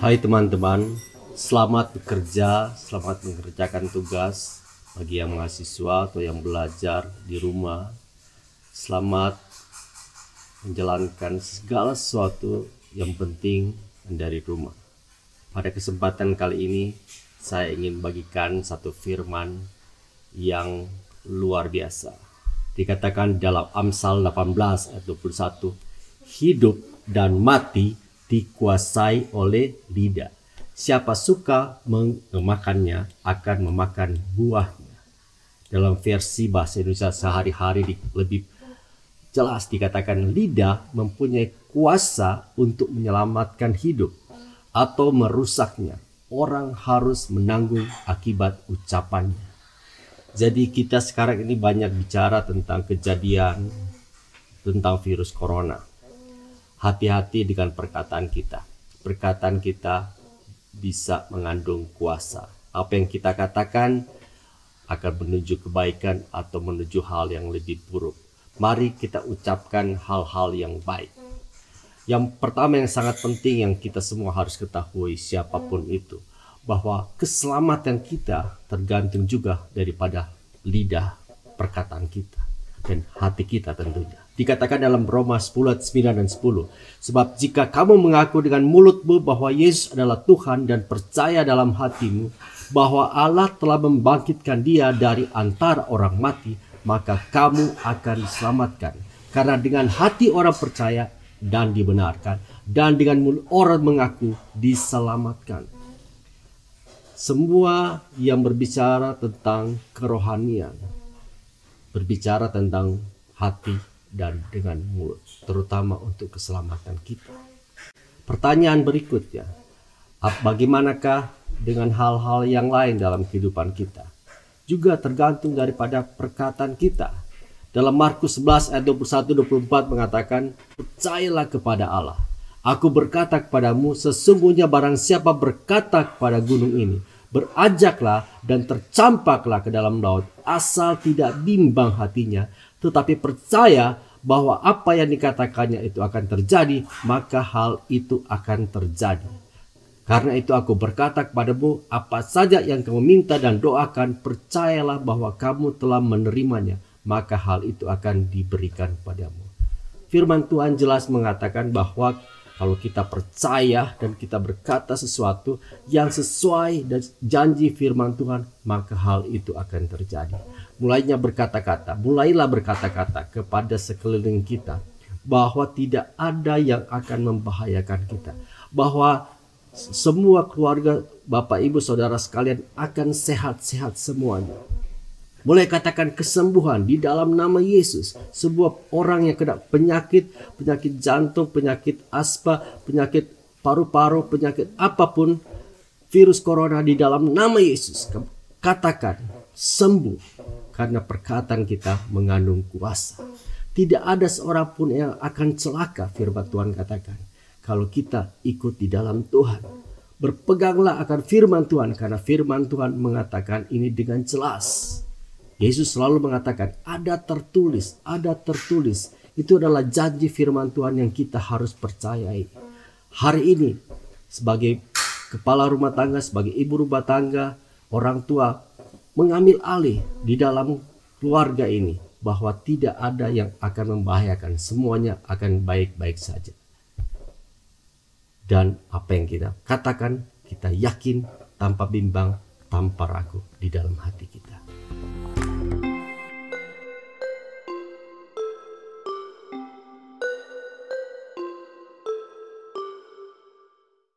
Hai teman-teman, selamat bekerja, selamat mengerjakan tugas bagi yang mahasiswa atau yang belajar di rumah. Selamat menjalankan segala sesuatu yang penting dari rumah. Pada kesempatan kali ini, saya ingin bagikan satu firman yang luar biasa. Dikatakan dalam Amsal 18 ayat 21, hidup dan mati dikuasai oleh lidah. Siapa suka memakannya akan memakan buahnya. Dalam versi bahasa Indonesia sehari-hari lebih jelas dikatakan lidah mempunyai kuasa untuk menyelamatkan hidup atau merusaknya. Orang harus menanggung akibat ucapannya. Jadi kita sekarang ini banyak bicara tentang kejadian tentang virus corona hati-hati dengan perkataan kita. Perkataan kita bisa mengandung kuasa. Apa yang kita katakan akan menuju kebaikan atau menuju hal yang lebih buruk. Mari kita ucapkan hal-hal yang baik. Yang pertama yang sangat penting yang kita semua harus ketahui siapa pun itu bahwa keselamatan kita tergantung juga daripada lidah perkataan kita dan hati kita tentunya. Dikatakan dalam Roma 10 ayat 9 dan 10. Sebab jika kamu mengaku dengan mulutmu bahwa Yesus adalah Tuhan dan percaya dalam hatimu bahwa Allah telah membangkitkan dia dari antara orang mati, maka kamu akan diselamatkan. Karena dengan hati orang percaya dan dibenarkan, dan dengan mulut orang mengaku diselamatkan. Semua yang berbicara tentang kerohanian, berbicara tentang hati dan dengan mulut, terutama untuk keselamatan kita. Pertanyaan berikutnya, bagaimanakah dengan hal-hal yang lain dalam kehidupan kita? Juga tergantung daripada perkataan kita. Dalam Markus 11 ayat 21-24 mengatakan, Percayalah kepada Allah. Aku berkata kepadamu, sesungguhnya barang siapa berkata kepada gunung ini, Berajaklah dan tercampaklah ke dalam laut, asal tidak bimbang hatinya, tetapi percaya bahwa apa yang dikatakannya itu akan terjadi, maka hal itu akan terjadi. Karena itu aku berkata kepadamu, apa saja yang kamu minta dan doakan, percayalah bahwa kamu telah menerimanya, maka hal itu akan diberikan padamu. Firman Tuhan jelas mengatakan bahwa kalau kita percaya dan kita berkata sesuatu yang sesuai dan janji firman Tuhan, maka hal itu akan terjadi. Mulainya berkata-kata, mulailah berkata-kata kepada sekeliling kita bahwa tidak ada yang akan membahayakan kita. Bahwa semua keluarga Bapak Ibu Saudara sekalian akan sehat-sehat semuanya boleh katakan kesembuhan di dalam nama Yesus. Sebuah orang yang kena penyakit, penyakit jantung, penyakit aspa, penyakit paru-paru, penyakit apa pun, virus corona di dalam nama Yesus. Katakan sembuh karena perkataan kita mengandung kuasa. Tidak ada seorang pun yang akan celaka firman Tuhan katakan. Kalau kita ikut di dalam Tuhan. Berpeganglah akan firman Tuhan karena firman Tuhan mengatakan ini dengan jelas Yesus selalu mengatakan, ada tertulis, ada tertulis. Itu adalah janji firman Tuhan yang kita harus percayai. Hari ini, sebagai kepala rumah tangga, sebagai ibu rumah tangga, orang tua mengambil alih di dalam keluarga ini bahwa tidak ada yang akan membahayakan. Semuanya akan baik-baik saja. Dan apa yang kita katakan, kita yakin tanpa bimbang, tanpa ragu di dalam hati kita.